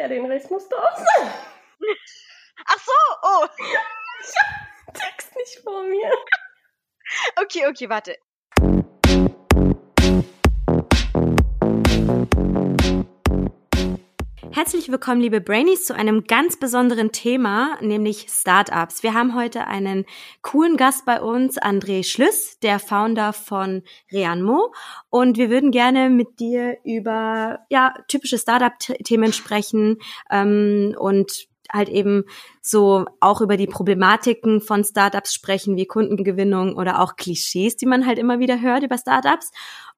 Ja, den Rest musst du auch sagen. Ach so, oh. Ich hab den Text nicht vor mir. Okay, okay, warte. Herzlich willkommen, liebe Brainies, zu einem ganz besonderen Thema, nämlich Startups. Wir haben heute einen coolen Gast bei uns, André Schlüss, der Founder von Reanmo. Und wir würden gerne mit dir über ja, typische Startup-Themen sprechen ähm, und halt eben so auch über die Problematiken von Startups sprechen, wie Kundengewinnung oder auch Klischees, die man halt immer wieder hört über Startups.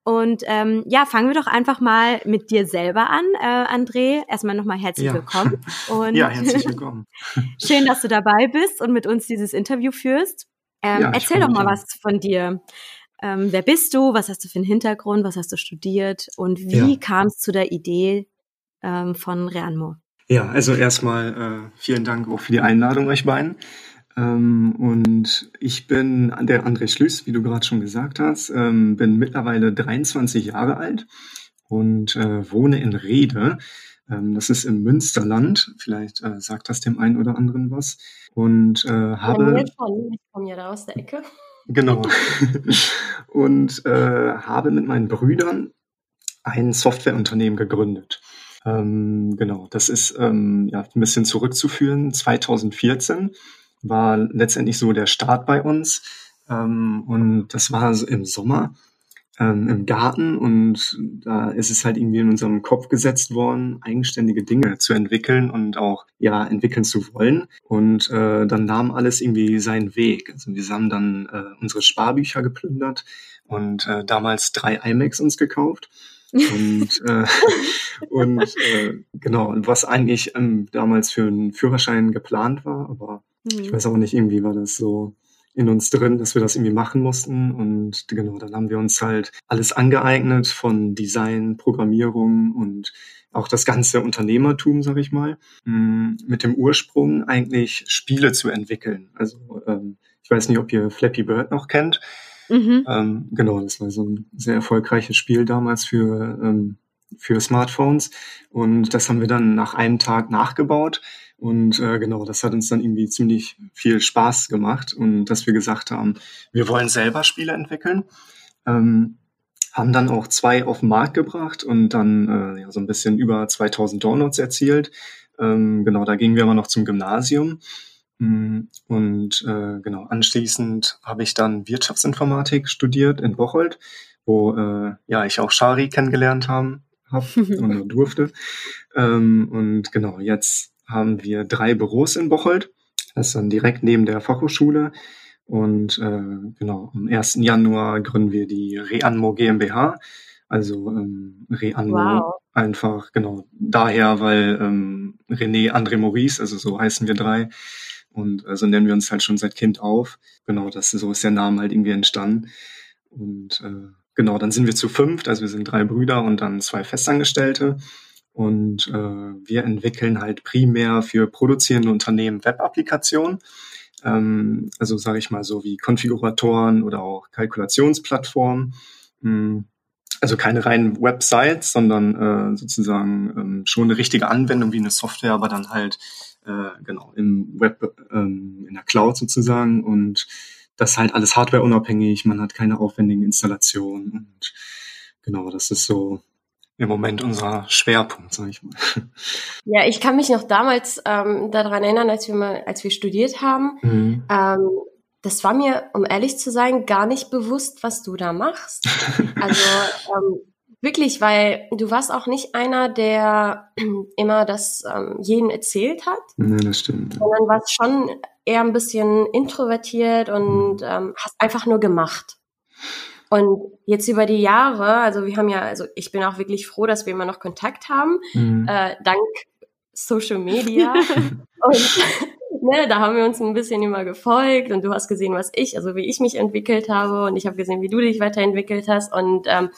Und ähm, ja, fangen wir doch einfach mal mit dir selber an, äh, André. Erstmal nochmal herzlich ja. willkommen. Und ja, herzlich willkommen. Schön, dass du dabei bist und mit uns dieses Interview führst. Ähm, ja, erzähl doch mal was von dir. Ähm, wer bist du? Was hast du für einen Hintergrund? Was hast du studiert? Und wie ja. kam es zu der Idee ähm, von Reanmo? Ja, also erstmal äh, vielen Dank auch für die Einladung euch beiden. Ähm, und ich bin der André Schlüss, wie du gerade schon gesagt hast, ähm, bin mittlerweile 23 Jahre alt und äh, wohne in Rede. Ähm, das ist im Münsterland. Vielleicht äh, sagt das dem einen oder anderen was. Und äh, habe. ich komme ja da aus der Ecke. Genau. und äh, habe mit meinen Brüdern ein Softwareunternehmen gegründet. Ähm, genau, das ist ähm, ja ein bisschen zurückzuführen. 2014 war letztendlich so der Start bei uns. Ähm, und das war so im Sommer ähm, im Garten und da ist es halt irgendwie in unserem Kopf gesetzt worden, eigenständige Dinge zu entwickeln und auch ja entwickeln zu wollen. Und äh, dann nahm alles irgendwie seinen Weg. Also wir haben dann äh, unsere Sparbücher geplündert und äh, damals drei iMacs uns gekauft. und äh, und äh, genau und was eigentlich ähm, damals für einen Führerschein geplant war, aber Mhm. Ich weiß auch nicht, irgendwie war das so in uns drin, dass wir das irgendwie machen mussten. Und genau, dann haben wir uns halt alles angeeignet von Design, Programmierung und auch das ganze Unternehmertum, sag ich mal, mm, mit dem Ursprung eigentlich Spiele zu entwickeln. Also ähm, ich weiß nicht, ob ihr Flappy Bird noch kennt. Mhm. Ähm, genau, das war so ein sehr erfolgreiches Spiel damals für, ähm, für Smartphones. Und das haben wir dann nach einem Tag nachgebaut und äh, genau, das hat uns dann irgendwie ziemlich viel Spaß gemacht und dass wir gesagt haben, wir wollen selber Spiele entwickeln. Ähm, haben dann auch zwei auf den Markt gebracht und dann äh, ja, so ein bisschen über 2000 Downloads erzielt. Ähm, genau, da gingen wir aber noch zum Gymnasium. Mm, und äh, genau, anschließend habe ich dann Wirtschaftsinformatik studiert in Bocholt, wo äh, ja ich auch Shari kennengelernt haben hab und durfte. Ähm, und genau, jetzt haben wir drei Büros in Bocholt. Das ist dann direkt neben der Fachhochschule. Und äh, genau, am 1. Januar gründen wir die Reanmo GmbH. Also ähm, Reanmo wow. einfach, genau, daher, weil ähm, René, André Maurice, also so heißen wir drei. Und äh, so nennen wir uns halt schon seit Kind auf. Genau, das so ist der Name halt irgendwie entstanden. Und äh, genau, dann sind wir zu fünft, also wir sind drei Brüder und dann zwei Festangestellte. Und äh, wir entwickeln halt primär für produzierende Unternehmen Web-Applikationen. Ähm, also sage ich mal so wie Konfiguratoren oder auch Kalkulationsplattformen. Hm, also keine reinen Websites, sondern äh, sozusagen ähm, schon eine richtige Anwendung wie eine Software, aber dann halt äh, genau im Web, ähm, in der Cloud sozusagen. Und das ist halt alles hardwareunabhängig, man hat keine aufwendigen Installationen. Und genau, das ist so im Moment unser Schwerpunkt, sag ich mal. Ja, ich kann mich noch damals ähm, daran erinnern, als wir mal, als wir studiert haben. Mhm. Ähm, das war mir, um ehrlich zu sein, gar nicht bewusst, was du da machst. Also ähm, wirklich, weil du warst auch nicht einer, der immer das ähm, jedem erzählt hat. Nee, das stimmt. Sondern warst schon eher ein bisschen introvertiert und ähm, hast einfach nur gemacht. Und jetzt über die Jahre, also wir haben ja, also ich bin auch wirklich froh, dass wir immer noch Kontakt haben, mhm. äh, dank Social Media. und ne, da haben wir uns ein bisschen immer gefolgt und du hast gesehen, was ich, also wie ich mich entwickelt habe und ich habe gesehen, wie du dich weiterentwickelt hast und ähm,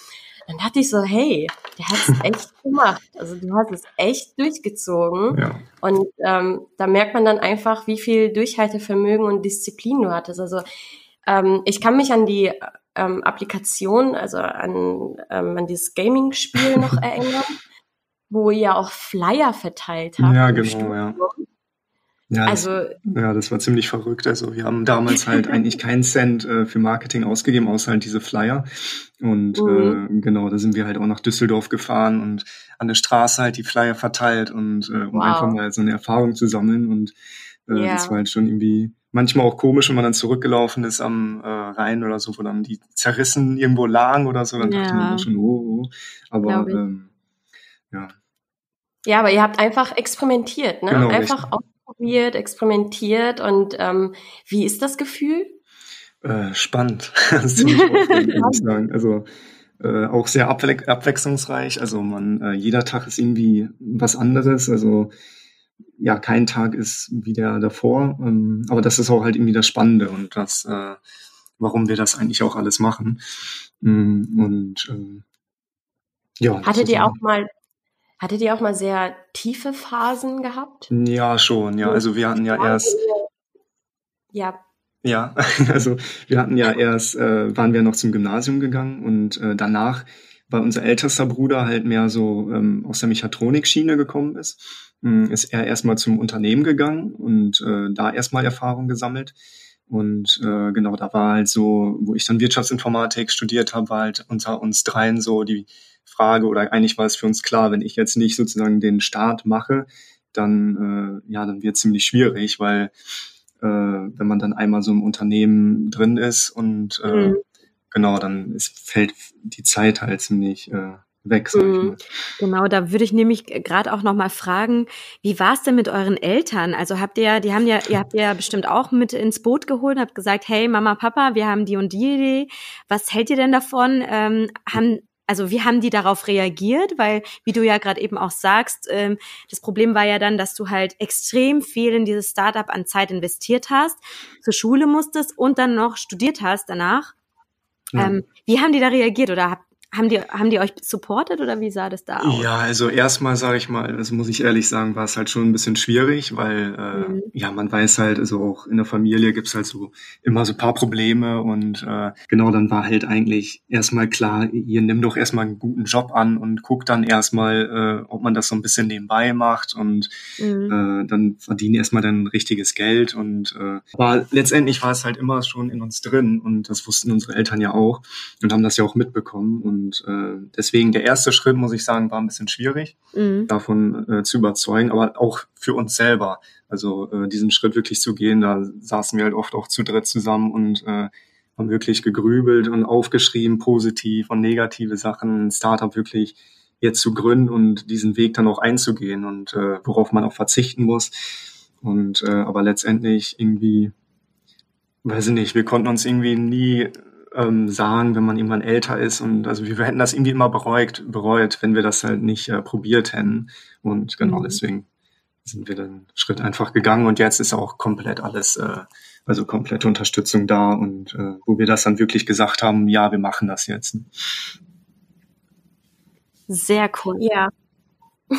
dann dachte ich so, hey, der hat es echt gemacht. Also du hast es echt durchgezogen. Ja. Und ähm, da merkt man dann einfach, wie viel Durchhaltevermögen und Disziplin du hattest. Also ähm, ich kann mich an die ähm, Applikation, also an, ähm, an dieses Gaming-Spiel noch erinnern. wo ihr auch Flyer verteilt habt. Ja, genau, Studium. Ja. Ja, das, Also ja, das war ziemlich verrückt. Also wir haben damals halt eigentlich keinen Cent äh, für Marketing ausgegeben, außer halt diese Flyer. Und Mhm. äh, genau, da sind wir halt auch nach Düsseldorf gefahren und an der Straße halt die Flyer verteilt und äh, um Wow. einfach mal so eine Erfahrung zu sammeln. Und äh, Ja. das war halt schon irgendwie manchmal auch komisch, wenn man dann zurückgelaufen ist am äh, Rhein oder so, wo dann die zerrissen irgendwo lagen oder so. Dann dachte Ja. man auch schon, oh, oh. Aber ähm, ja, Ja, aber ihr habt einfach experimentiert, ne? Genau, einfach ausprobiert, experimentiert und ähm, wie ist das Gefühl? Äh, spannend. Ziemlich aufregend, muss ich sagen. Also äh, auch sehr abwe abwechslungsreich. Also man, äh, jeder Tag ist irgendwie was anderes. Also ja, kein Tag ist wie der davor. Ähm, aber das ist auch halt irgendwie das Spannende und das, äh, warum wir das eigentlich auch alles machen. Mm, Und ähm, ja. Hattet ihr auch mal, hattet ihr auch mal sehr tiefe Phasen gehabt? Ja, schon, ja. Also wir hatten ja erst Ja, Ja, also wir hatten ja erst, äh, waren wir noch zum Gymnasium gegangen und äh, danach, weil unser ältester Bruder halt mehr so ähm, aus der Mechatronikschiene gekommen ist, mh, ist er erstmal zum Unternehmen gegangen und äh, da erstmal Erfahrung gesammelt. Und äh, genau, da war halt so, wo ich dann Wirtschaftsinformatik studiert habe, war halt unter uns dreien so die Frage, oder eigentlich war es für uns klar, wenn ich jetzt nicht sozusagen den Start mache, dann, äh, ja, dann wird es ziemlich schwierig, weil äh, wenn man dann einmal so im Unternehmen drin ist und äh, Mhm. genau, dann ist, fällt die Zeit halt ziemlich äh, weg, sag ich Mhm. mal. Genau, da würde ich nämlich gerade auch noch mal fragen, wie war es denn mit euren Eltern? Also habt ihr, die haben ja, ihr habt ja bestimmt auch mit ins Boot geholt und habt gesagt, hey Mama, Papa, wir haben die und die Idee. Was hält ihr denn davon? Ähm, haben also wie haben die darauf reagiert? Weil, wie du ja gerade eben auch sagst, ähm, das Problem war ja dann, dass du halt extrem viel in dieses Startup an Zeit investiert hast, zur Schule musstest und dann noch studiert hast danach. Ja. Ähm, wie haben die da reagiert oder hab, haben die, haben die euch supportet oder wie sah das da aus? Ja, also erstmal sage ich mal, also muss ich ehrlich sagen, war es halt schon ein bisschen schwierig, weil äh, Mhm. ja, man weiß halt, also auch in der Familie gibt's halt so immer so ein paar Probleme und äh, genau, dann war halt eigentlich erstmal klar, ihr nimm doch erstmal einen guten Job an und guck dann erstmal, äh, ob man das so ein bisschen nebenbei macht und Mhm. äh, dann verdienen erstmal dann richtiges Geld und äh, aber letztendlich war es halt immer schon in uns drin und das wussten unsere Eltern ja auch und haben das ja auch mitbekommen und äh, deswegen der erste Schritt muss ich sagen war ein bisschen schwierig Mhm. davon äh, zu überzeugen, aber auch für uns selber also äh, diesen Schritt wirklich zu gehen da saßen wir halt oft auch zu dritt zusammen und äh, haben wirklich gegrübelt und aufgeschrieben positiv und negative Sachen ein Startup wirklich jetzt zu gründen und diesen Weg dann auch einzugehen und äh, worauf man auch verzichten muss. Und äh, aber letztendlich irgendwie, weiß ich nicht, wir konnten uns irgendwie nie ähm, sagen, wenn man irgendwann älter ist und also wir hätten das irgendwie immer bereut, bereut, wenn wir das halt nicht äh, probiert hätten. Und genau Mhm. deswegen sind wir den Schritt einfach gegangen und jetzt ist auch komplett alles, äh, also komplette Unterstützung da und äh, wo wir das dann wirklich gesagt haben, ja, wir machen das jetzt. Sehr cool. ja.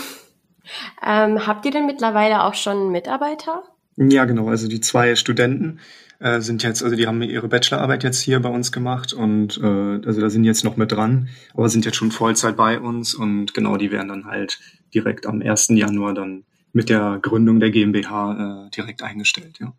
ähm, habt ihr denn mittlerweile auch schon Mitarbeiter? Ja, genau. Also die zwei Studenten äh, sind jetzt, also die haben ihre Bachelorarbeit jetzt hier bei uns gemacht und äh, also da sind jetzt noch mit dran, aber sind jetzt schon Vollzeit bei uns und genau, die werden dann halt direkt am 1. Januar dann mit der Gründung der GmbH äh, direkt eingestellt, ja.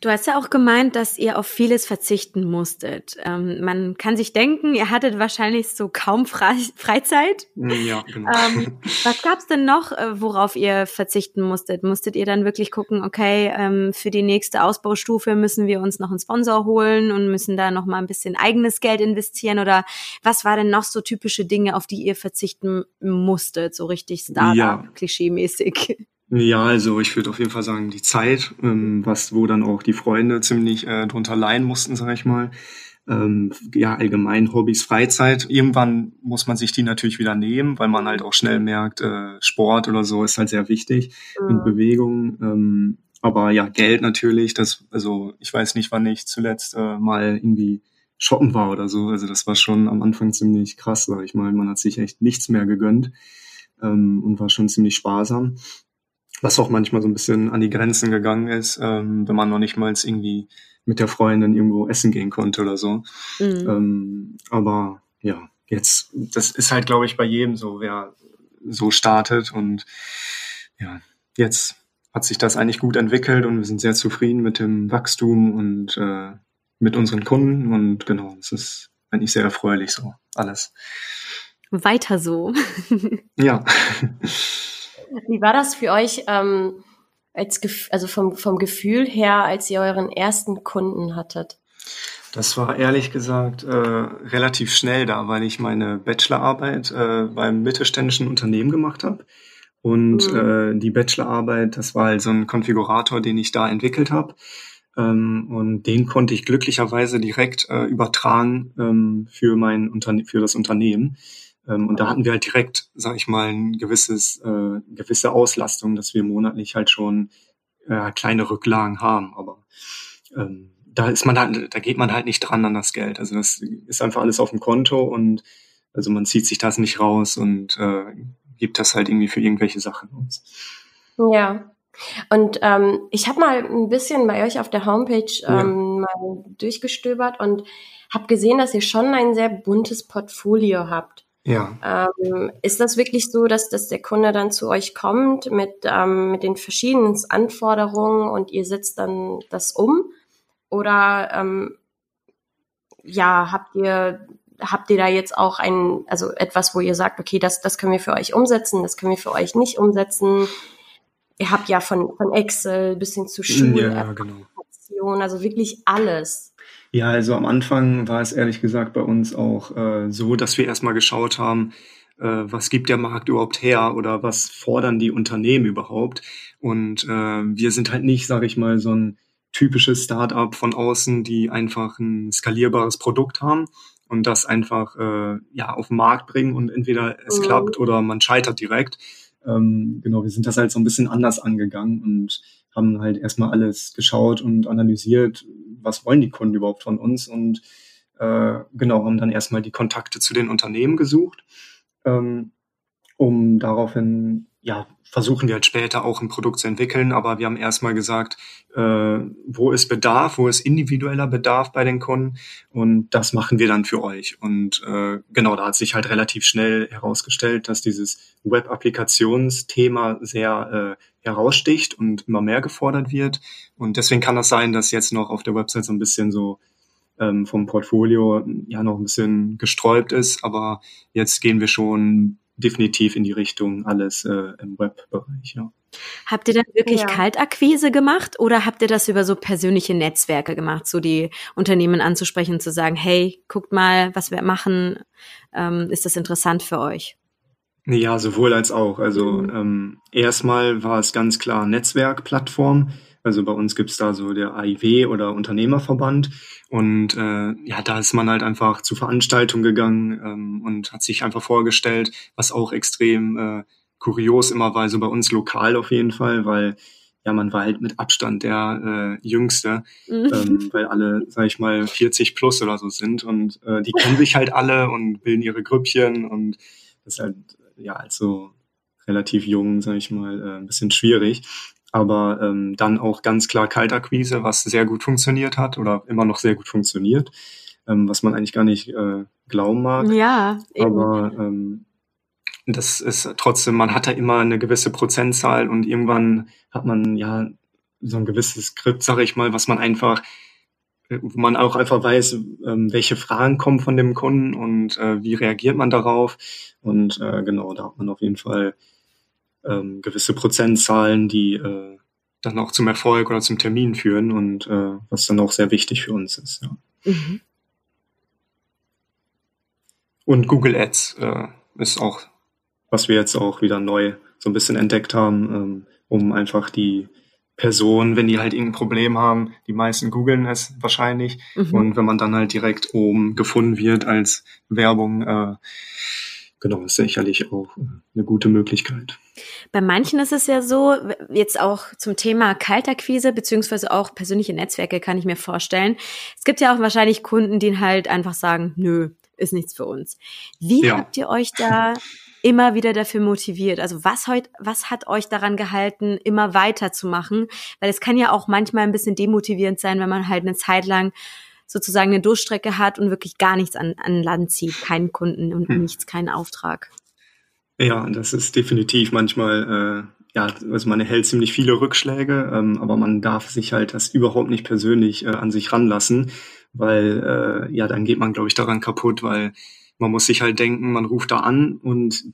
Du hast ja auch gemeint, dass ihr auf vieles verzichten musstet. Ähm, man kann sich denken, ihr hattet wahrscheinlich so kaum Fre Freizeit. Ja, genau. Ähm, was gab's denn noch, äh, worauf ihr verzichten musstet? Musstet ihr dann wirklich gucken, okay, ähm, für die nächste Ausbaustufe müssen wir uns noch einen Sponsor holen und müssen da noch mal ein bisschen eigenes Geld investieren? Oder was war denn noch so typische Dinge, auf die ihr verzichten musstet, so richtig. Startup-Klischee-mäßig? Ja, also ich würde auf jeden Fall sagen, die Zeit, ähm, was wo dann auch die Freunde ziemlich äh, drunter leiden mussten, sag ich mal. Ähm, ja, allgemein Hobbys, Freizeit. Irgendwann muss man sich die natürlich wieder nehmen, weil man halt auch schnell merkt, äh, Sport oder so ist halt sehr wichtig und Bewegung. Ähm, aber ja, Geld natürlich. Das, also ich weiß nicht, wann ich zuletzt äh, mal irgendwie shoppen war oder so. Also das war schon am Anfang ziemlich krass, sag ich mal. Man hat sich echt nichts mehr gegönnt ähm, und war schon ziemlich sparsam was auch manchmal so ein bisschen an die Grenzen gegangen ist, ähm, wenn man noch nicht mal irgendwie mit der Freundin irgendwo essen gehen konnte oder so. Mhm. Ähm, aber ja, jetzt, das ist halt, glaube ich, bei jedem so. Wer so startet. Und ja, jetzt hat sich das eigentlich gut entwickelt und wir sind sehr zufrieden mit dem Wachstum und äh, mit unseren Kunden. Und genau, es ist eigentlich sehr erfreulich so alles. Weiter so. ja. Wie war das für euch, ähm, als also vom, vom Gefühl her, als ihr euren ersten Kunden hattet? Das war ehrlich gesagt äh, relativ schnell da, weil ich meine Bachelorarbeit äh, beim mittelständischen Unternehmen gemacht habe. Und mhm. äh, die Bachelorarbeit, das war halt so ein Konfigurator, den ich da entwickelt habe. Ähm, und den konnte ich glücklicherweise direkt äh, übertragen ähm, für mein Unterne für das Unternehmen. Ähm, und da hatten wir halt direkt, sag ich mal, ein gewisses, äh, gewisse Auslastung, dass wir monatlich halt schon äh, kleine Rücklagen haben. Aber ähm, da ist man halt, da geht man halt nicht dran an das Geld. Also das ist einfach alles auf dem Konto und also man zieht sich das nicht raus und äh, gibt das halt irgendwie für irgendwelche Sachen aus. Ja. Und ähm, ich habe mal ein bisschen bei euch auf der Homepage ähm, ja. mal durchgestöbert und habe gesehen, dass ihr schon ein sehr buntes Portfolio habt. Ja. Ähm, ist das wirklich so, dass, dass der Kunde dann zu euch kommt mit, ähm, mit den verschiedenen Anforderungen und ihr setzt dann das um? Oder ähm, ja, habt ihr habt ihr da jetzt auch ein, also etwas, wo ihr sagt, okay, das, das können wir für euch umsetzen, das können wir für euch nicht umsetzen? Ihr habt ja von, von Excel bis hin zu Schul, ja, genau. also wirklich alles. Ja, also am Anfang war es ehrlich gesagt bei uns auch äh, so, dass wir erstmal geschaut haben, äh, was gibt der Markt überhaupt her oder was fordern die Unternehmen überhaupt. Und äh, wir sind halt nicht, sage ich mal, so ein typisches Startup von außen, die einfach ein skalierbares Produkt haben und das einfach äh, ja auf den Markt bringen und entweder es mhm. klappt oder man scheitert direkt. Ähm, genau, wir sind das halt so ein bisschen anders angegangen und haben halt erstmal alles geschaut und analysiert, was wollen die Kunden überhaupt von uns? Und äh, genau, haben dann erstmal die Kontakte zu den Unternehmen gesucht, ähm, um daraufhin ja, versuchen wir halt später auch ein Produkt zu entwickeln, aber wir haben erstmal gesagt, äh, wo ist Bedarf, wo ist individueller Bedarf bei den Kunden? Und das machen wir dann für euch. Und äh, genau, da hat sich halt relativ schnell herausgestellt, dass dieses Web-Applikationsthema sehr äh, heraussticht und immer mehr gefordert wird. Und deswegen kann das sein, dass jetzt noch auf der Website so ein bisschen so ähm, vom Portfolio ja noch ein bisschen gesträubt ist, aber jetzt gehen wir schon definitiv in die Richtung alles äh, im Webbereich, ja. Habt ihr dann wirklich ja. Kaltakquise gemacht oder habt ihr das über so persönliche Netzwerke gemacht, so die Unternehmen anzusprechen, zu sagen, hey, guckt mal, was wir machen, ähm, ist das interessant für euch? Ja, sowohl als auch. Also mhm. ähm, erstmal war es ganz klar Netzwerkplattform. Also bei uns gibt's da so der AIW oder Unternehmerverband. Und äh, ja, da ist man halt einfach zu Veranstaltungen gegangen ähm, und hat sich einfach vorgestellt, was auch extrem äh, kurios immer war, so bei uns lokal auf jeden Fall, weil ja, man war halt mit Abstand der äh, Jüngste, mhm. ähm, weil alle, sag ich mal, 40 plus oder so sind und äh, die kennen sich halt alle und bilden ihre Grüppchen und das ist halt, ja, also relativ jung, sag ich mal, äh, ein bisschen schwierig aber ähm, dann auch ganz klar Kaltakquise, was sehr gut funktioniert hat oder immer noch sehr gut funktioniert, ähm, was man eigentlich gar nicht äh, glauben mag. Ja. Eben. Aber ähm, das ist trotzdem, man hat da immer eine gewisse Prozentzahl und irgendwann hat man ja so ein gewisses Skript, sage ich mal, was man einfach wo man auch einfach weiß, ähm, welche Fragen kommen von dem Kunden und äh, wie reagiert man darauf. Und äh, genau, da hat man auf jeden Fall ähm, gewisse Prozentzahlen, die äh, dann auch zum Erfolg oder zum Termin führen und äh, was dann auch sehr wichtig für uns ist. Ja. Mhm. Und Google Ads äh, ist auch, was wir jetzt auch wieder neu so ein bisschen entdeckt haben, ähm, um einfach die Personen, wenn die halt irgendein Problem haben, die meisten googeln es wahrscheinlich. Mhm. Und wenn man dann halt direkt oben gefunden wird als Werbung, äh, genau, ist sicherlich auch eine gute Möglichkeit. Bei manchen ist es ja so, jetzt auch zum Thema Kaltakquise beziehungsweise auch persönliche Netzwerke kann ich mir vorstellen. Es gibt ja auch wahrscheinlich Kunden, die halt einfach sagen, nö, ist nichts für uns. Wie ja. habt ihr euch da immer wieder dafür motiviert? Also was heute, was hat euch daran gehalten, immer weiterzumachen? Weil es kann ja auch manchmal ein bisschen demotivierend sein, wenn man halt eine Zeit lang sozusagen eine Durchstrecke hat und wirklich gar nichts an, an Land zieht, keinen Kunden und hm. nichts, keinen Auftrag. Ja, das ist definitiv manchmal, äh, ja, also man erhält ziemlich viele Rückschläge, ähm, aber man darf sich halt das überhaupt nicht persönlich äh, an sich ranlassen, weil äh, ja, dann geht man, glaube ich, daran kaputt, weil man muss sich halt denken, man ruft da an und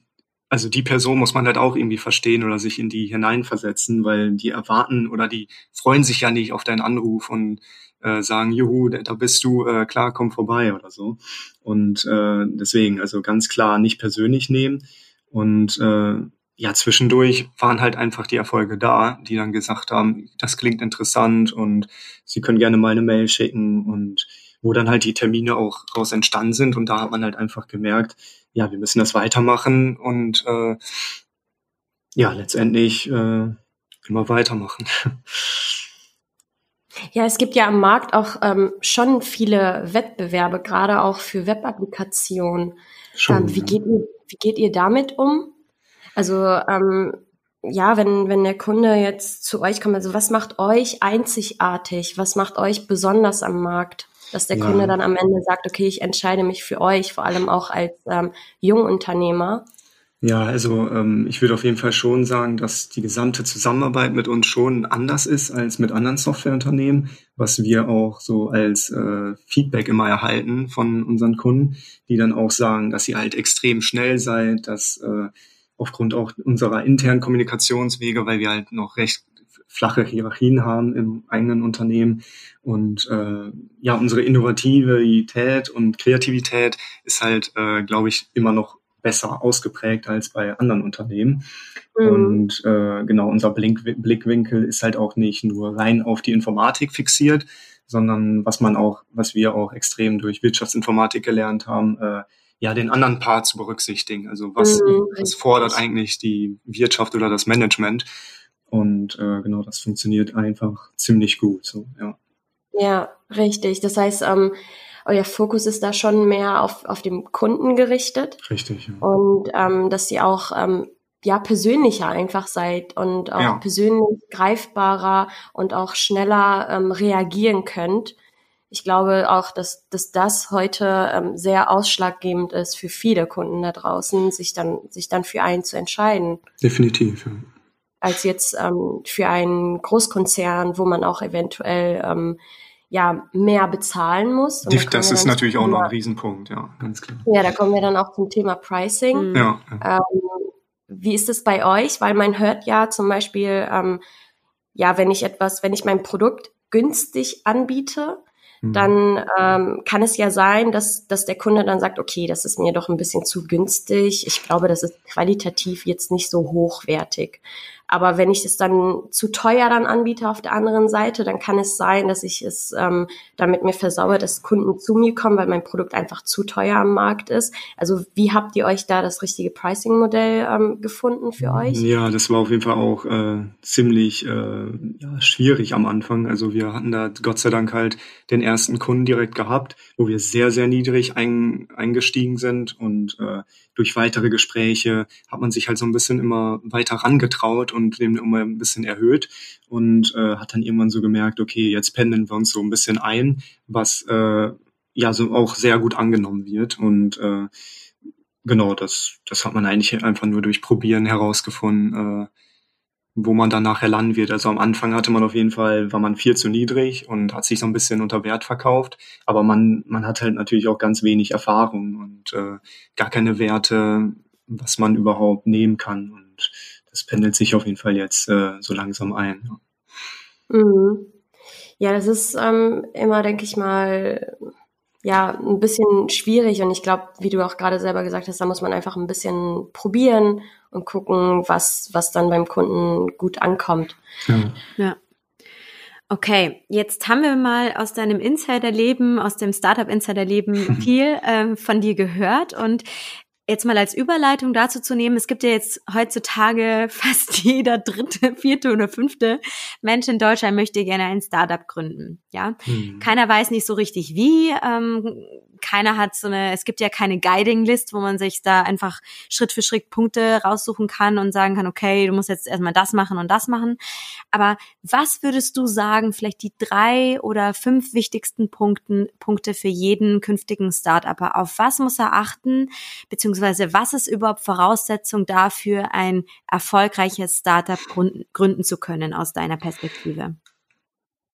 also die Person muss man halt auch irgendwie verstehen oder sich in die hineinversetzen, weil die erwarten oder die freuen sich ja nicht auf deinen Anruf und äh, sagen, juhu, da bist du, äh, klar, komm vorbei oder so. Und äh, deswegen, also ganz klar nicht persönlich nehmen. Und äh, ja, zwischendurch waren halt einfach die Erfolge da, die dann gesagt haben, das klingt interessant und sie können gerne mal eine Mail schicken und wo dann halt die Termine auch raus entstanden sind. Und da hat man halt einfach gemerkt, ja, wir müssen das weitermachen und äh, ja, letztendlich äh, immer weitermachen. Ja, es gibt ja am Markt auch ähm, schon viele Wettbewerbe, gerade auch für Webapplikationen. Ähm, wie, ja. geht ihr, wie geht ihr damit um? Also ähm, ja, wenn, wenn der Kunde jetzt zu euch kommt, also was macht euch einzigartig? Was macht euch besonders am Markt? Dass der ja. Kunde dann am Ende sagt, okay, ich entscheide mich für euch, vor allem auch als ähm, Jungunternehmer? Ja, also ähm, ich würde auf jeden Fall schon sagen, dass die gesamte Zusammenarbeit mit uns schon anders ist als mit anderen Softwareunternehmen, was wir auch so als äh, Feedback immer erhalten von unseren Kunden, die dann auch sagen, dass ihr halt extrem schnell seid, dass äh, aufgrund auch unserer internen Kommunikationswege, weil wir halt noch recht flache Hierarchien haben im eigenen Unternehmen. Und äh, ja, unsere Innovativität und Kreativität ist halt, äh, glaube ich, immer noch besser ausgeprägt als bei anderen Unternehmen. Mhm. Und äh, genau, unser Blink Blickwinkel ist halt auch nicht nur rein auf die Informatik fixiert, sondern was man auch, was wir auch extrem durch Wirtschaftsinformatik gelernt haben, äh, ja, den anderen Part zu berücksichtigen. Also was, mhm. was fordert eigentlich die Wirtschaft oder das Management? Und äh, genau, das funktioniert einfach ziemlich gut. So, ja. Ja, richtig. Das heißt, ähm, euer Fokus ist da schon mehr auf, auf dem Kunden gerichtet. Richtig. Ja. Und ähm, dass ihr auch ähm, ja persönlicher einfach seid und auch ja. persönlich greifbarer und auch schneller ähm, reagieren könnt. Ich glaube auch, dass, dass das heute ähm, sehr ausschlaggebend ist für viele Kunden da draußen, sich dann, sich dann für einen zu entscheiden. Definitiv, ja als jetzt ähm, für einen Großkonzern, wo man auch eventuell ähm, ja mehr bezahlen muss. Und das ist natürlich auch noch ein Riesenpunkt, ja, ganz klar. Ja, da kommen wir dann auch zum Thema Pricing. Mhm. Ja. Ähm, wie ist es bei euch? Weil man hört ja zum Beispiel, ähm, ja, wenn ich etwas, wenn ich mein Produkt günstig anbiete, mhm. dann ähm, kann es ja sein, dass, dass der Kunde dann sagt, okay, das ist mir doch ein bisschen zu günstig. Ich glaube, das ist qualitativ jetzt nicht so hochwertig. Aber wenn ich es dann zu teuer dann anbiete auf der anderen Seite, dann kann es sein, dass ich es ähm, damit mir versaue, dass Kunden zu mir kommen, weil mein Produkt einfach zu teuer am Markt ist. Also wie habt ihr euch da das richtige Pricing-Modell ähm, gefunden für euch? Ja, das war auf jeden Fall auch äh, ziemlich äh, ja, schwierig am Anfang. Also wir hatten da Gott sei Dank halt den ersten Kunden direkt gehabt, wo wir sehr, sehr niedrig ein, eingestiegen sind und äh, durch weitere Gespräche hat man sich halt so ein bisschen immer weiter rangetraut und den immer ein bisschen erhöht und äh, hat dann irgendwann so gemerkt, okay, jetzt pendeln wir uns so ein bisschen ein, was äh, ja so auch sehr gut angenommen wird und äh, genau, das, das hat man eigentlich einfach nur durch Probieren herausgefunden, äh, wo man dann nachher landen wird. Also am Anfang hatte man auf jeden Fall, war man viel zu niedrig und hat sich so ein bisschen unter Wert verkauft. Aber man, man hat halt natürlich auch ganz wenig Erfahrung und äh, gar keine Werte, was man überhaupt nehmen kann. Und das pendelt sich auf jeden Fall jetzt äh, so langsam ein. Ja, mhm. ja das ist ähm, immer, denke ich mal, ja, ein bisschen schwierig und ich glaube, wie du auch gerade selber gesagt hast, da muss man einfach ein bisschen probieren und gucken, was, was dann beim Kunden gut ankommt. Ja. ja. Okay, jetzt haben wir mal aus deinem Insiderleben, aus dem Startup Insiderleben viel ähm, von dir gehört und jetzt mal als Überleitung dazu zu nehmen, es gibt ja jetzt heutzutage fast jeder dritte, vierte oder fünfte Mensch in Deutschland möchte gerne ein Startup gründen. Ja, hm. keiner weiß nicht so richtig wie. Ähm, keiner hat so eine, es gibt ja keine Guiding List, wo man sich da einfach Schritt für Schritt Punkte raussuchen kann und sagen kann, okay, du musst jetzt erstmal das machen und das machen. Aber was würdest du sagen, vielleicht die drei oder fünf wichtigsten Punkten, Punkte für jeden künftigen Startupper? Auf was muss er achten? Beziehungsweise was ist überhaupt Voraussetzung dafür, ein erfolgreiches Startup gründen zu können aus deiner Perspektive?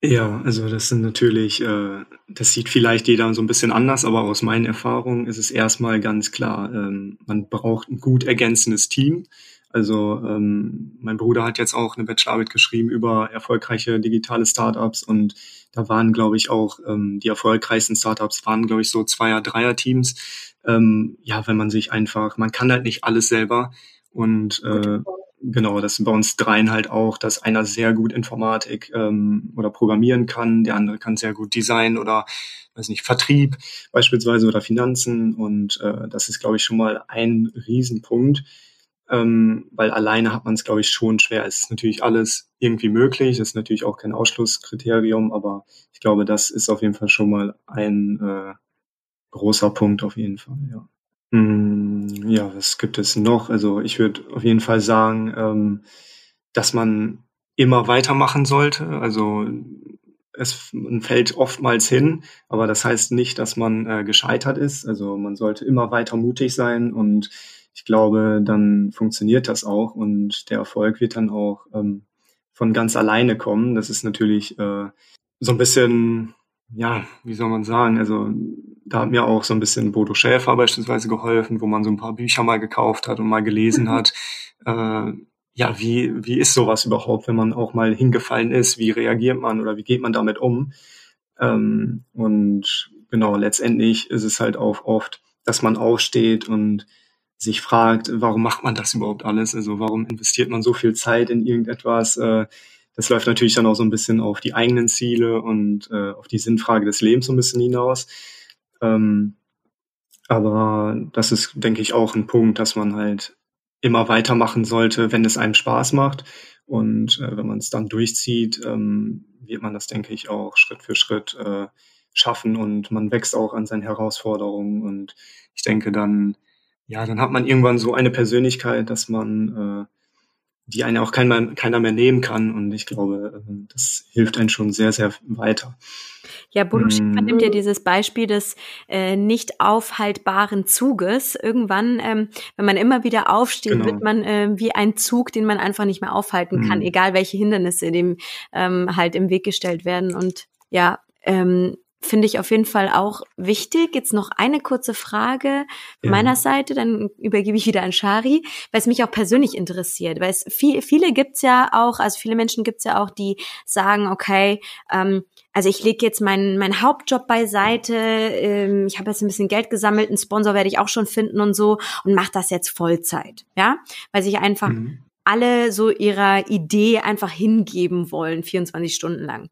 Ja, also das sind natürlich, äh, das sieht vielleicht jeder so ein bisschen anders, aber aus meinen Erfahrungen ist es erstmal ganz klar, ähm, man braucht ein gut ergänzendes Team. Also ähm, mein Bruder hat jetzt auch eine Bachelorarbeit geschrieben über erfolgreiche digitale Startups und da waren, glaube ich, auch ähm, die erfolgreichsten Startups waren, glaube ich, so Zweier-, Dreier-Teams. Ähm, ja, wenn man sich einfach, man kann halt nicht alles selber und äh, genau, das sind bei uns dreien halt auch, dass einer sehr gut Informatik ähm, oder programmieren kann, der andere kann sehr gut Design oder weiß nicht, Vertrieb beispielsweise oder Finanzen. Und äh, das ist, glaube ich, schon mal ein Riesenpunkt. Ähm, weil alleine hat man es, glaube ich, schon schwer. Es ist natürlich alles irgendwie möglich, es ist natürlich auch kein Ausschlusskriterium, aber ich glaube, das ist auf jeden Fall schon mal ein äh, großer Punkt auf jeden Fall, ja. Hm, ja, was gibt es noch? Also ich würde auf jeden Fall sagen, ähm, dass man immer weitermachen sollte. Also es man fällt oftmals hin, aber das heißt nicht, dass man äh, gescheitert ist. Also man sollte immer weiter mutig sein und ich glaube, dann funktioniert das auch und der Erfolg wird dann auch ähm, von ganz alleine kommen. Das ist natürlich äh, so ein bisschen, ja, wie soll man sagen, also da hat mir auch so ein bisschen Bodo Schäfer beispielsweise geholfen, wo man so ein paar Bücher mal gekauft hat und mal gelesen mhm. hat. Äh, ja, wie, wie ist sowas überhaupt, wenn man auch mal hingefallen ist? Wie reagiert man oder wie geht man damit um? Ähm, und genau, letztendlich ist es halt auch oft, dass man aufsteht und sich fragt, warum macht man das überhaupt alles? Also warum investiert man so viel Zeit in irgendetwas? Äh, das läuft natürlich dann auch so ein bisschen auf die eigenen Ziele und äh, auf die Sinnfrage des Lebens so ein bisschen hinaus. Ähm, aber das ist, denke ich, auch ein Punkt, dass man halt immer weitermachen sollte, wenn es einem Spaß macht. Und äh, wenn man es dann durchzieht, ähm, wird man das, denke ich, auch Schritt für Schritt äh, schaffen und man wächst auch an seinen Herausforderungen. Und ich denke dann, ja, dann hat man irgendwann so eine Persönlichkeit, dass man, äh, die einen auch keiner, keiner mehr nehmen kann. Und ich glaube, äh, das hilft einen schon sehr, sehr weiter. Ja, Bodo Schäfer nimmt ja mhm. dieses Beispiel des äh, nicht aufhaltbaren Zuges. Irgendwann, ähm, wenn man immer wieder aufsteht, genau. wird man äh, wie ein Zug, den man einfach nicht mehr aufhalten kann, mhm. egal welche Hindernisse dem ähm, halt im Weg gestellt werden. Und ja, ähm, finde ich auf jeden Fall auch wichtig. Jetzt noch eine kurze Frage ja. meiner Seite, dann übergebe ich wieder an Shari, weil es mich auch persönlich interessiert. Weil es viel, viele gibt's ja auch, also viele Menschen gibt's ja auch, die sagen, okay, ähm, also ich lege jetzt meinen mein Hauptjob beiseite, ähm, ich habe jetzt ein bisschen Geld gesammelt, einen Sponsor werde ich auch schon finden und so und mache das jetzt Vollzeit, ja, weil sich einfach mhm. alle so ihrer Idee einfach hingeben wollen, 24 Stunden lang.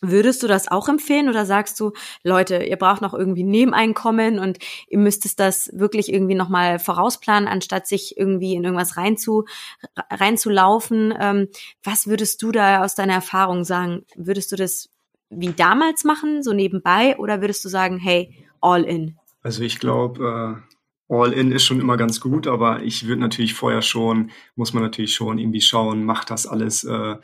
Würdest du das auch empfehlen oder sagst du, Leute, ihr braucht noch irgendwie Nebeneinkommen und ihr müsstest das wirklich irgendwie nochmal vorausplanen, anstatt sich irgendwie in irgendwas reinzu, reinzulaufen? Ähm, was würdest du da aus deiner Erfahrung sagen? Würdest du das wie damals machen, so nebenbei, oder würdest du sagen, hey, all in? Also ich glaube, äh, all in ist schon immer ganz gut, aber ich würde natürlich vorher schon, muss man natürlich schon irgendwie schauen, macht das alles, äh,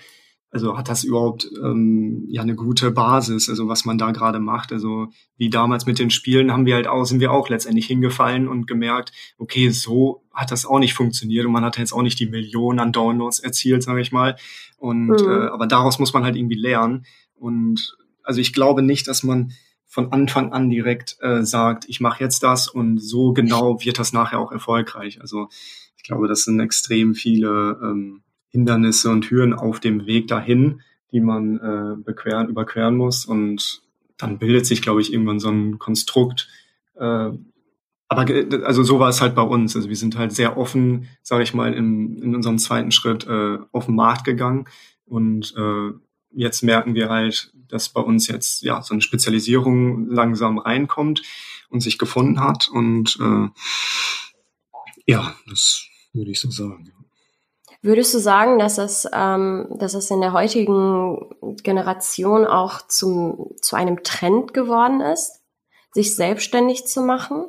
also hat das überhaupt ähm, ja eine gute Basis, also was man da gerade macht. Also wie damals mit den Spielen haben wir halt auch, sind wir auch letztendlich hingefallen und gemerkt, okay, so hat das auch nicht funktioniert und man hat jetzt auch nicht die Millionen an Downloads erzielt, sage ich mal. Und mhm. äh, aber daraus muss man halt irgendwie lernen. Und also ich glaube nicht, dass man von Anfang an direkt äh, sagt, ich mache jetzt das und so genau wird das nachher auch erfolgreich. Also ich glaube, das sind extrem viele ähm, Hindernisse und Hürden auf dem Weg dahin, die man äh, bequeren, überqueren muss. Und dann bildet sich, glaube ich, irgendwann so ein Konstrukt. Äh, aber also so war es halt bei uns. Also wir sind halt sehr offen, sage ich mal, in, in unserem zweiten Schritt äh, auf den Markt gegangen und äh, jetzt merken wir halt, dass bei uns jetzt ja so eine Spezialisierung langsam reinkommt und sich gefunden hat. Und äh, ja, das würde ich so sagen. Würdest du sagen, dass es, ähm, dass es in der heutigen Generation auch zum, zu einem Trend geworden ist? sich selbstständig zu machen?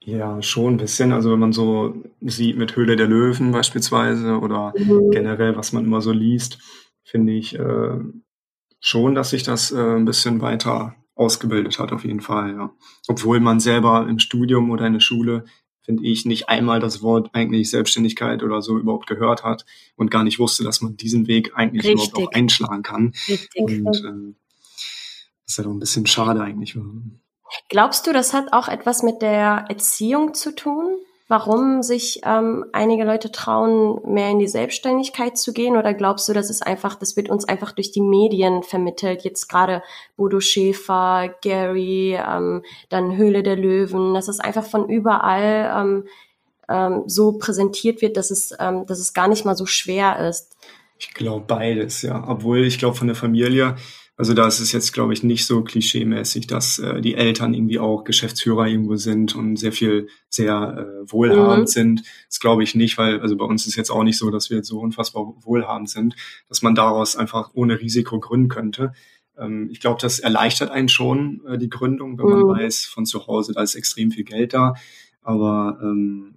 Ja, schon ein bisschen. Also wenn man so sieht mit Höhle der Löwen beispielsweise oder Mhm. generell, was man immer so liest, finde ich äh, schon, dass sich das äh, ein bisschen weiter ausgebildet hat, auf jeden Fall, ja. Obwohl man selber im Studium oder in der Schule, finde ich, nicht einmal das Wort eigentlich Selbstständigkeit oder so überhaupt gehört hat und gar nicht wusste, dass man diesen Weg eigentlich überhaupt Richtig. auch einschlagen kann. Richtig. Und äh, das ist ja doch ein bisschen schade eigentlich. Glaubst du, das hat auch etwas mit der Erziehung zu tun? Warum sich ähm, einige Leute trauen, mehr in die Selbstständigkeit zu gehen? Oder glaubst du, das ist einfach, das wird uns einfach durch die Medien vermittelt? Jetzt gerade Bodo Schäfer, Gary, ähm, dann Höhle der Löwen, dass es einfach von überall ähm, ähm, so präsentiert wird, dass es, ähm, dass es gar nicht mal so schwer ist. Ich glaube beides, ja. Obwohl ich glaube von der Familie, also da ist es jetzt, glaube ich, nicht so klischeemäßig, dass äh, die Eltern irgendwie auch Geschäftsführer irgendwo sind und sehr viel, sehr äh, wohlhabend Mhm. sind. Das glaube ich nicht, weil, also bei uns ist jetzt auch nicht so, dass wir jetzt so unfassbar wohlhabend sind, dass man daraus einfach ohne Risiko gründen könnte. Ähm, ich glaube, das erleichtert einen schon, äh, die Gründung, wenn man Mhm. weiß, von zu Hause, da ist extrem viel Geld da. Aber ähm,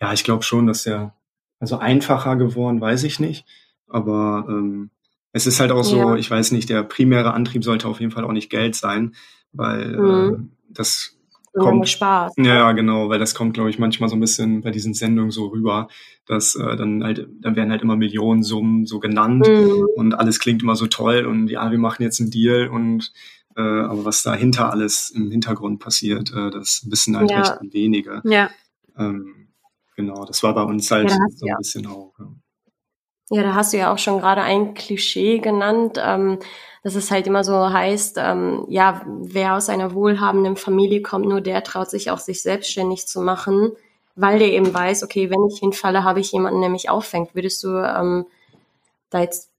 ja, ich glaube schon, dass der, also einfacher geworden, weiß ich nicht. Aber ähm, es ist halt auch so, Ja. ich weiß nicht, der primäre Antrieb sollte auf jeden Fall auch nicht Geld sein, weil Mhm. äh, das kommt. Spaß. Ja, genau, weil das kommt, glaube ich, manchmal so ein bisschen bei diesen Sendungen so rüber, dass äh, dann halt, dann werden halt immer Millionensummen so genannt Mhm. und alles klingt immer so toll und ja, wir machen jetzt einen Deal und äh, aber was dahinter alles im Hintergrund passiert, äh, das wissen halt Ja. recht wenige. Ja. Ähm, genau, das war bei uns halt Ja, so ein bisschen auch. Ja. Ja, da hast du ja auch schon gerade ein Klischee genannt, ähm, dass es halt immer so heißt, ähm, ja, wer aus einer wohlhabenden Familie kommt, nur der traut sich auch, sich selbstständig zu machen, weil der eben weiß, okay, wenn ich hinfalle, habe ich jemanden, der mich auffängt. Würdest du ähm, da jetzt,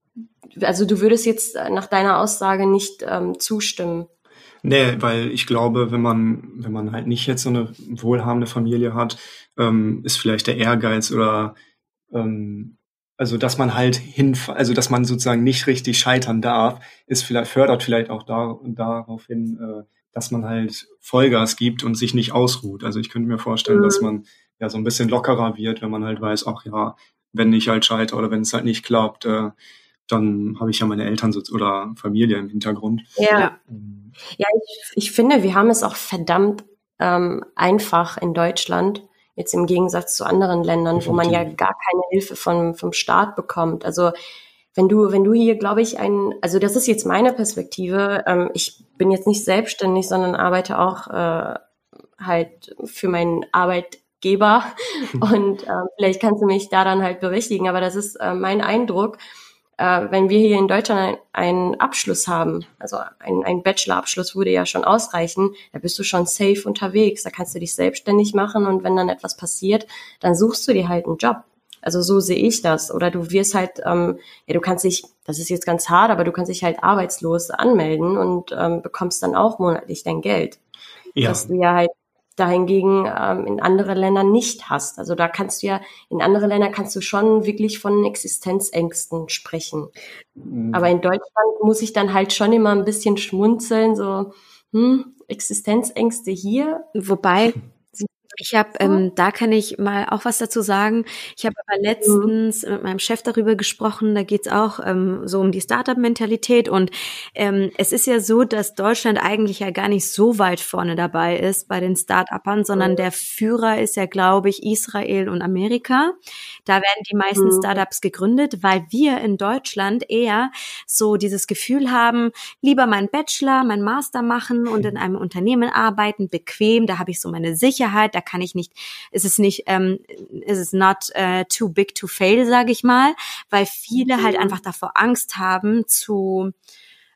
also du würdest jetzt nach deiner Aussage nicht ähm, zustimmen? Nee, weil ich glaube, wenn man, wenn man halt nicht jetzt so eine wohlhabende Familie hat, ähm, ist vielleicht der Ehrgeiz oder ähm, also dass man halt hin, also dass man sozusagen nicht richtig scheitern darf, ist vielleicht fördert vielleicht auch da, darauf hin, äh, dass man halt Vollgas gibt und sich nicht ausruht. Also ich könnte mir vorstellen, Mhm. dass man ja so ein bisschen lockerer wird, wenn man halt weiß, ach ja, wenn ich halt scheitere oder wenn es halt nicht klappt, äh, dann habe ich ja meine Eltern oder Familie im Hintergrund. Ja. Ähm, Ja, ich, ich finde, wir haben es auch verdammt ähm, einfach in Deutschland, jetzt im Gegensatz zu anderen Ländern, wo man ja gar keine Hilfe vom, vom Staat bekommt. Also wenn du, wenn du hier, glaube ich, ein, also das ist jetzt meine Perspektive, ähm, ich bin jetzt nicht selbstständig, sondern arbeite auch äh, halt für meinen Arbeitgeber. Und äh, vielleicht kannst du mich da dann halt berichtigen, aber das ist äh, mein Eindruck, äh, wenn wir hier in Deutschland ein, einen Abschluss haben, also ein, ein Bachelorabschluss würde ja schon ausreichen, da bist du schon safe unterwegs, da kannst du dich selbstständig machen und wenn dann etwas passiert, dann suchst du dir halt einen Job. Also so sehe ich das. Oder du wirst halt, ähm, ja, du kannst dich, das ist jetzt ganz hart, aber du kannst dich halt arbeitslos anmelden und ähm, bekommst dann auch monatlich dein Geld. ja. Was du ja halt dahingegen ähm, in andere Ländern nicht hast. Also da kannst du ja, in andere Länder kannst du schon wirklich von Existenzängsten sprechen. Aber in Deutschland muss ich dann halt schon immer ein bisschen schmunzeln, so, hm, Existenzängste hier. Wobei, ich habe, ähm, da kann ich mal auch was dazu sagen. Ich habe aber letztens mit meinem Chef darüber gesprochen, da geht's auch ähm, so um die Startup-Mentalität und ähm, es ist ja so, dass Deutschland eigentlich ja gar nicht so weit vorne dabei ist bei den Start-Upern, sondern der Führer ist ja, glaube ich, Israel und Amerika. Da werden die meisten Mhm. Startups gegründet, weil wir in Deutschland eher so dieses Gefühl haben, lieber meinen Bachelor, meinen Master machen und in einem Unternehmen arbeiten, bequem, da habe ich so meine Sicherheit, da kann ich nicht, ist es nicht, ähm, ist es not äh, too big to fail, sage ich mal, weil viele halt einfach davor Angst haben zu,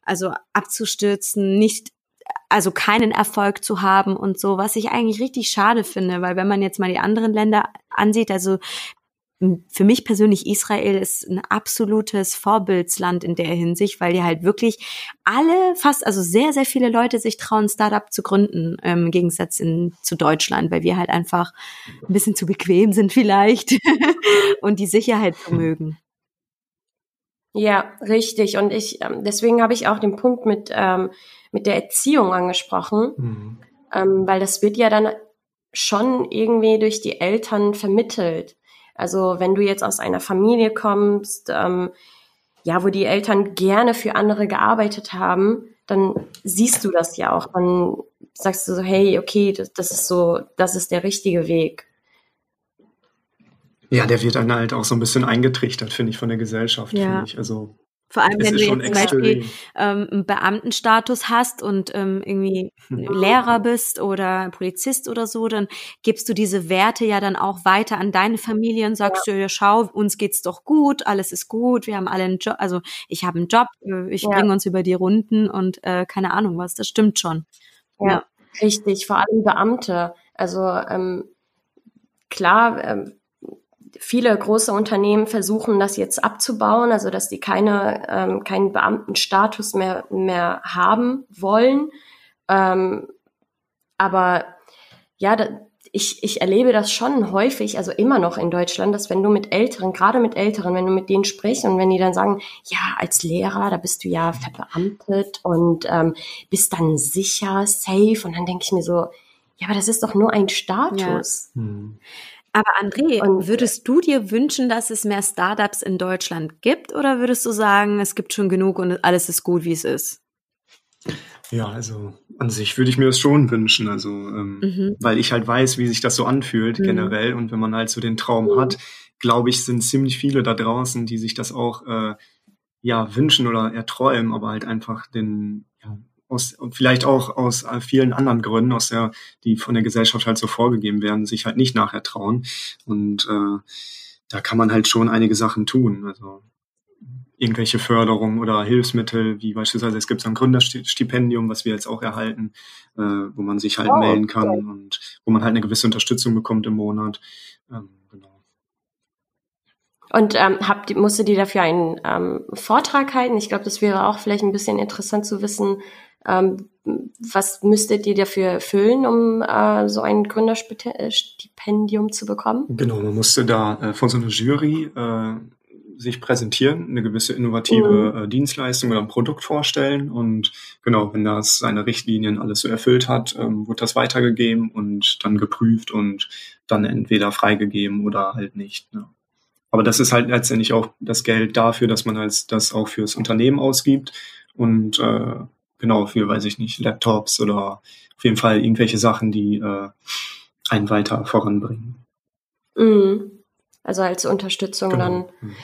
also abzustürzen, nicht also keinen Erfolg zu haben und so, was ich eigentlich richtig schade finde, weil wenn man jetzt mal die anderen Länder ansieht, also für mich persönlich Israel ist ein absolutes Vorbildsland in der Hinsicht, weil die halt wirklich alle, fast, also sehr, sehr viele Leute sich trauen, Startup zu gründen, ähm, im Gegensatz in, zu Deutschland, weil wir halt einfach ein bisschen zu bequem sind vielleicht und die Sicherheit mögen. Ja, richtig. Und ich, ähm, deswegen habe ich auch den Punkt mit, ähm, mit der Erziehung angesprochen. Mhm. ähm, weil das wird ja dann schon irgendwie durch die Eltern vermittelt. Also wenn du jetzt aus einer Familie kommst, ähm, ja, wo die Eltern gerne für andere gearbeitet haben, dann siehst du das ja auch. Dann sagst du so, hey, okay, das, das ist so, das ist der richtige Weg. Ja, der wird dann halt auch so ein bisschen eingetrichtert, finde ich, von der Gesellschaft, Ja. finde ich. Also Vor allem, wenn du jetzt zum Beispiel ähm, einen Beamtenstatus hast und ähm, irgendwie Lehrer bist oder Polizist oder so, dann gibst du diese Werte ja dann auch weiter an deine Familie und sagst ja. ja, schau, uns geht's doch gut, alles ist gut, wir haben alle einen Job, also ich habe einen Job, äh, ich Ja. bringe uns über die Runden und äh, keine Ahnung was, das stimmt schon. Ja, richtig. Vor allem Beamte. Also ähm, klar, ähm, viele große Unternehmen versuchen das jetzt abzubauen, also dass die keine ähm, keinen Beamtenstatus mehr mehr haben wollen. Ähm, aber ja, da, ich, ich erlebe das schon häufig, also immer noch in Deutschland, dass wenn du mit Älteren, gerade mit Älteren, wenn du mit denen sprichst und wenn die dann sagen, ja, als Lehrer, da bist du ja verbeamtet und ähm, bist dann sicher, safe, und dann denke ich mir so, ja, aber das ist doch nur ein Status. Hm. Aber André, Und- würdest du dir wünschen, dass es mehr Startups in Deutschland gibt oder würdest du sagen, es gibt schon genug und alles ist gut, wie es ist? Ja, also an sich würde ich mir das schon wünschen, also ähm, Mhm. weil ich halt weiß, wie sich das so anfühlt Mhm. generell und wenn man halt so den Traum Mhm. hat, glaube ich, sind ziemlich viele da draußen, die sich das auch äh, ja wünschen oder erträumen, aber halt einfach den ja, aus und vielleicht auch aus äh, vielen anderen Gründen, aus der die von der Gesellschaft halt so vorgegeben werden, sich halt nicht nachher trauen und äh, da kann man halt schon einige Sachen tun, also irgendwelche Förderung oder Hilfsmittel, wie beispielsweise es gibt so ein Gründerstipendium, was wir jetzt auch erhalten, äh, wo man sich halt Oh, melden kann okay. und wo man halt eine gewisse Unterstützung bekommt im Monat. Ähm. Und ähm, habt, musstet ihr dafür einen ähm, Vortrag halten? Ich glaube, das wäre auch vielleicht ein bisschen interessant zu wissen, ähm, was müsstet ihr dafür erfüllen, um äh, so ein Gründerstipendium zu bekommen? Genau, man musste da äh, von so einer Jury äh, sich präsentieren, eine gewisse innovative äh, Dienstleistung oder ein Produkt vorstellen und genau, wenn das seine Richtlinien alles so erfüllt hat, ähm, wird das weitergegeben und dann geprüft und dann entweder freigegeben oder halt nicht. Ne? Aber das ist halt letztendlich auch das Geld dafür, dass man halt das auch fürs Unternehmen ausgibt und äh, genau für, weiß ich nicht, Laptops oder auf jeden Fall irgendwelche Sachen, die äh, einen weiter voranbringen. Mhm. Also als Unterstützung dann. Mhm.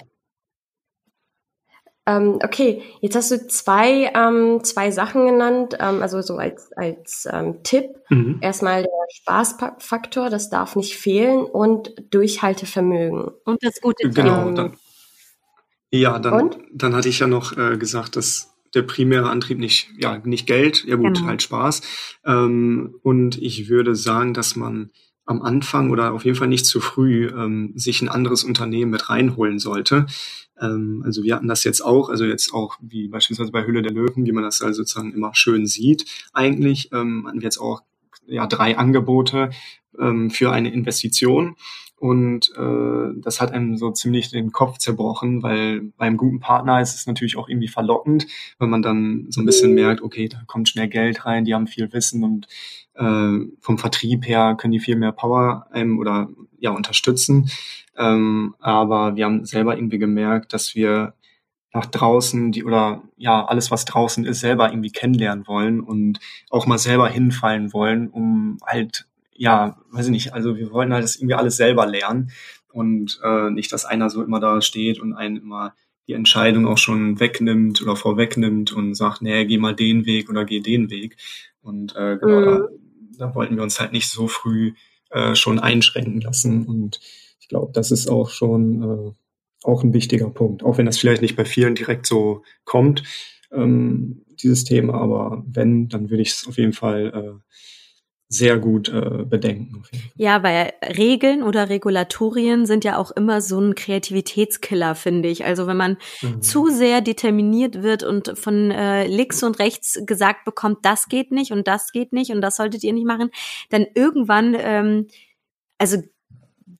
Ähm, okay, jetzt hast du zwei, ähm, zwei Sachen genannt, ähm, also so als, als ähm, Tipp. Mhm. Erstmal der Spaßfaktor, das darf nicht fehlen und Durchhaltevermögen. Und das gute Team. Genau, dann, ja, dann, und? dann hatte ich ja noch äh, gesagt, dass der primäre Antrieb nicht, ja, nicht Geld, ja gut, Genau. halt Spaß. Ähm, und ich würde sagen, dass man am Anfang oder auf jeden Fall nicht zu früh ähm, sich ein anderes Unternehmen mit reinholen sollte. Ähm, also wir hatten das jetzt auch, also jetzt auch wie beispielsweise bei Hülle der Löwen, wie man das also sozusagen immer schön sieht. Eigentlich ähm, hatten wir jetzt auch ja drei Angebote ähm, für eine Investition. Und äh, das hat einem so ziemlich den Kopf zerbrochen, weil beim guten Partner ist es natürlich auch irgendwie verlockend, wenn man dann so ein bisschen merkt, okay, da kommt schnell Geld rein, die haben viel Wissen und äh, vom Vertrieb her können die viel mehr Power einem oder ja unterstützen. Ähm, aber wir haben selber irgendwie gemerkt, dass wir nach draußen die oder ja alles was draußen ist selber irgendwie kennenlernen wollen und auch mal selber hinfallen wollen, um halt ja, weiß ich nicht, also wir wollen halt das irgendwie alles selber lernen und äh, nicht, dass einer so immer da steht und einen immer die Entscheidung auch schon wegnimmt oder vorwegnimmt und sagt, nee, geh mal den Weg oder geh den Weg. Und äh, genau, Mhm. Da, wollten wir uns halt nicht so früh äh, schon einschränken lassen. Und ich glaube, das ist auch schon äh, auch ein wichtiger Punkt, auch wenn das vielleicht nicht bei vielen direkt so kommt, ähm, dieses Thema. Aber wenn, dann würde ich es auf jeden Fall äh, sehr gut äh, bedenken. Ja, weil Regeln oder Regulatorien sind ja auch immer so ein Kreativitätskiller, finde ich. Also wenn man Mhm. zu sehr determiniert wird und von äh, links und rechts gesagt bekommt, das geht nicht und das geht nicht und das solltet ihr nicht machen, dann irgendwann, ähm, also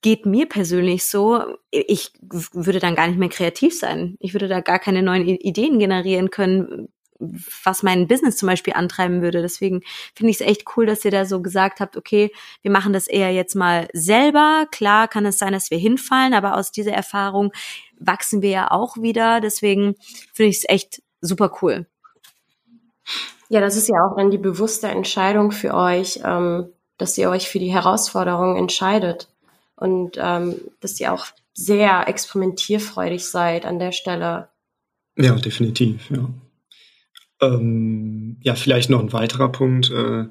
geht mir persönlich so, ich würde dann gar nicht mehr kreativ sein. Ich würde da gar keine neuen Ideen generieren können. Was mein Business zum Beispiel antreiben würde. Deswegen finde ich es echt cool, dass ihr da so gesagt habt, okay, wir machen das eher jetzt mal selber. Klar kann es sein, dass wir hinfallen, aber aus dieser Erfahrung wachsen wir ja auch wieder. Deswegen finde ich es echt super cool. Ja, das ist ja auch dann die bewusste Entscheidung für euch, ähm, dass ihr euch für die Herausforderung entscheidet und ähm, dass ihr auch sehr experimentierfreudig seid an der Stelle. Ja, definitiv, ja. Ähm, ja, vielleicht noch ein weiterer Punkt. Äh,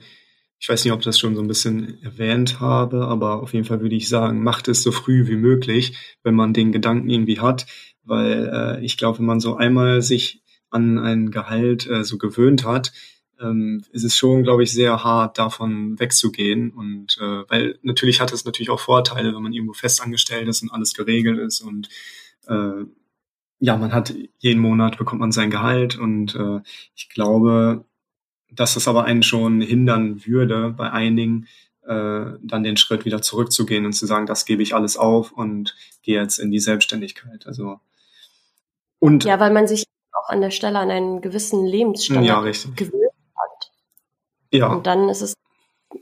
ich weiß nicht, ob ich das schon so ein bisschen erwähnt habe, aber auf jeden Fall würde ich sagen, macht es so früh wie möglich, wenn man den Gedanken irgendwie hat, weil äh, ich glaube, wenn man so einmal sich an ein Gehalt äh, so gewöhnt hat, ähm, ist es schon, glaube ich, sehr hart, davon wegzugehen. Und äh, weil natürlich hat es natürlich auch Vorteile, wenn man irgendwo festangestellt ist und alles geregelt ist und äh, ja, man hat jeden Monat bekommt man sein Gehalt und äh, ich glaube, dass das aber einen schon hindern würde, bei einigen äh, dann den Schritt wieder zurückzugehen und zu sagen, das gebe ich alles auf und gehe jetzt in die Selbstständigkeit. Also und ja, weil man sich auch an der Stelle an einen gewissen Lebensstandard ja, gewöhnt hat. Ja. Und dann ist es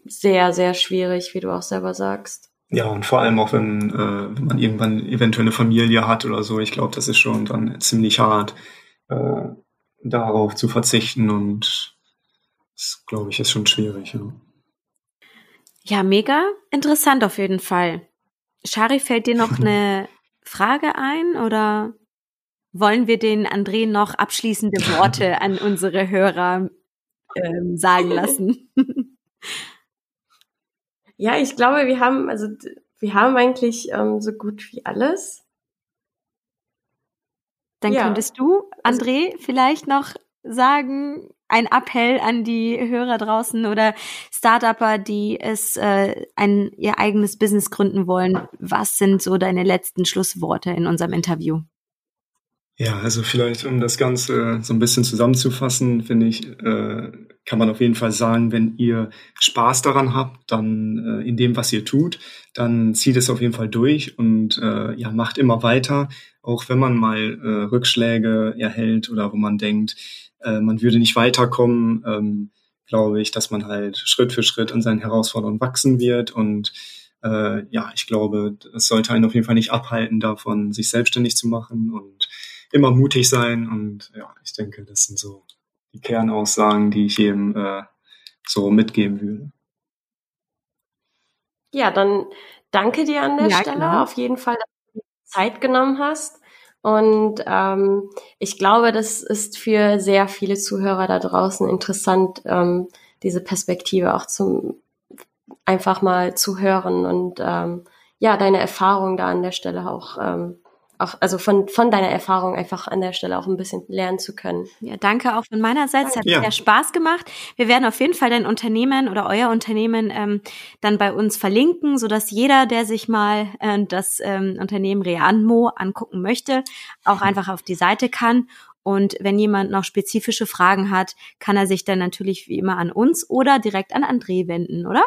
sehr, sehr schwierig, wie du auch selber sagst. Ja, und vor allem auch, wenn, äh, wenn man irgendwann eventuell eine Familie hat oder so, ich glaube, das ist schon dann ziemlich hart, äh, darauf zu verzichten und das, glaube ich, ist schon schwierig. Ja. ja, mega interessant auf jeden Fall. Shari, fällt dir noch eine Frage ein oder wollen wir den André noch abschließende Worte an unsere Hörer ähm, sagen lassen? Ja, ich glaube, wir haben, also wir haben eigentlich ähm, so gut wie alles. Dann ja. könntest du, also André, vielleicht noch sagen, ein Appell an die Hörer draußen oder Startupper, die es äh, ein ihr eigenes Business gründen wollen. Was sind so deine letzten Schlussworte in unserem Interview? Ja, also vielleicht, um das Ganze so ein bisschen zusammenzufassen, finde ich, äh, kann man auf jeden Fall sagen, wenn ihr Spaß daran habt, dann äh, in dem, was ihr tut, dann zieht es auf jeden Fall durch und äh, ja, macht immer weiter, auch wenn man mal äh, Rückschläge erhält oder wo man denkt, äh, man würde nicht weiterkommen, ähm, glaube ich, dass man halt Schritt für Schritt an seinen Herausforderungen wachsen wird und äh, ja, ich glaube, es sollte einen auf jeden Fall nicht abhalten, davon sich selbstständig zu machen und immer mutig sein und ja, ich denke, das sind so die Kernaussagen, die ich jedem äh, so mitgeben würde. Ja, dann danke dir an der ja, Stelle klar. auf jeden Fall, dass du Zeit genommen hast. Und ähm, ich glaube, das ist für sehr viele Zuhörer da draußen interessant, ähm, diese Perspektive auch zum einfach mal zu hören und ähm, ja, deine Erfahrung da an der Stelle auch ähm, auch, also von, von deiner Erfahrung einfach an der Stelle auch ein bisschen lernen zu können. Ja, danke auch von meiner Seite. Es hat ja. sehr Spaß gemacht. Wir werden auf jeden Fall dein Unternehmen oder euer Unternehmen ähm, dann bei uns verlinken, sodass jeder, der sich mal äh, das ähm, Unternehmen Reanmo angucken möchte, auch einfach auf die Seite kann. Und wenn jemand noch spezifische Fragen hat, kann er sich dann natürlich wie immer an uns oder direkt an André wenden, oder?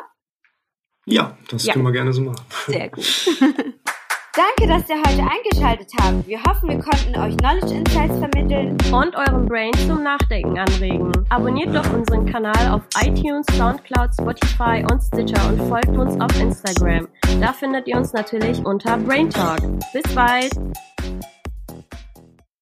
Ja, das ja. können wir gerne so machen. Sehr gut. Danke, dass ihr heute eingeschaltet habt. Wir hoffen, wir konnten euch Knowledge Insights vermitteln und euren Brain zum Nachdenken anregen. Abonniert doch unseren Kanal auf iTunes, Soundcloud, Spotify und Stitcher und folgt uns auf Instagram. Da findet ihr uns natürlich unter Brain Talk. Bis bald!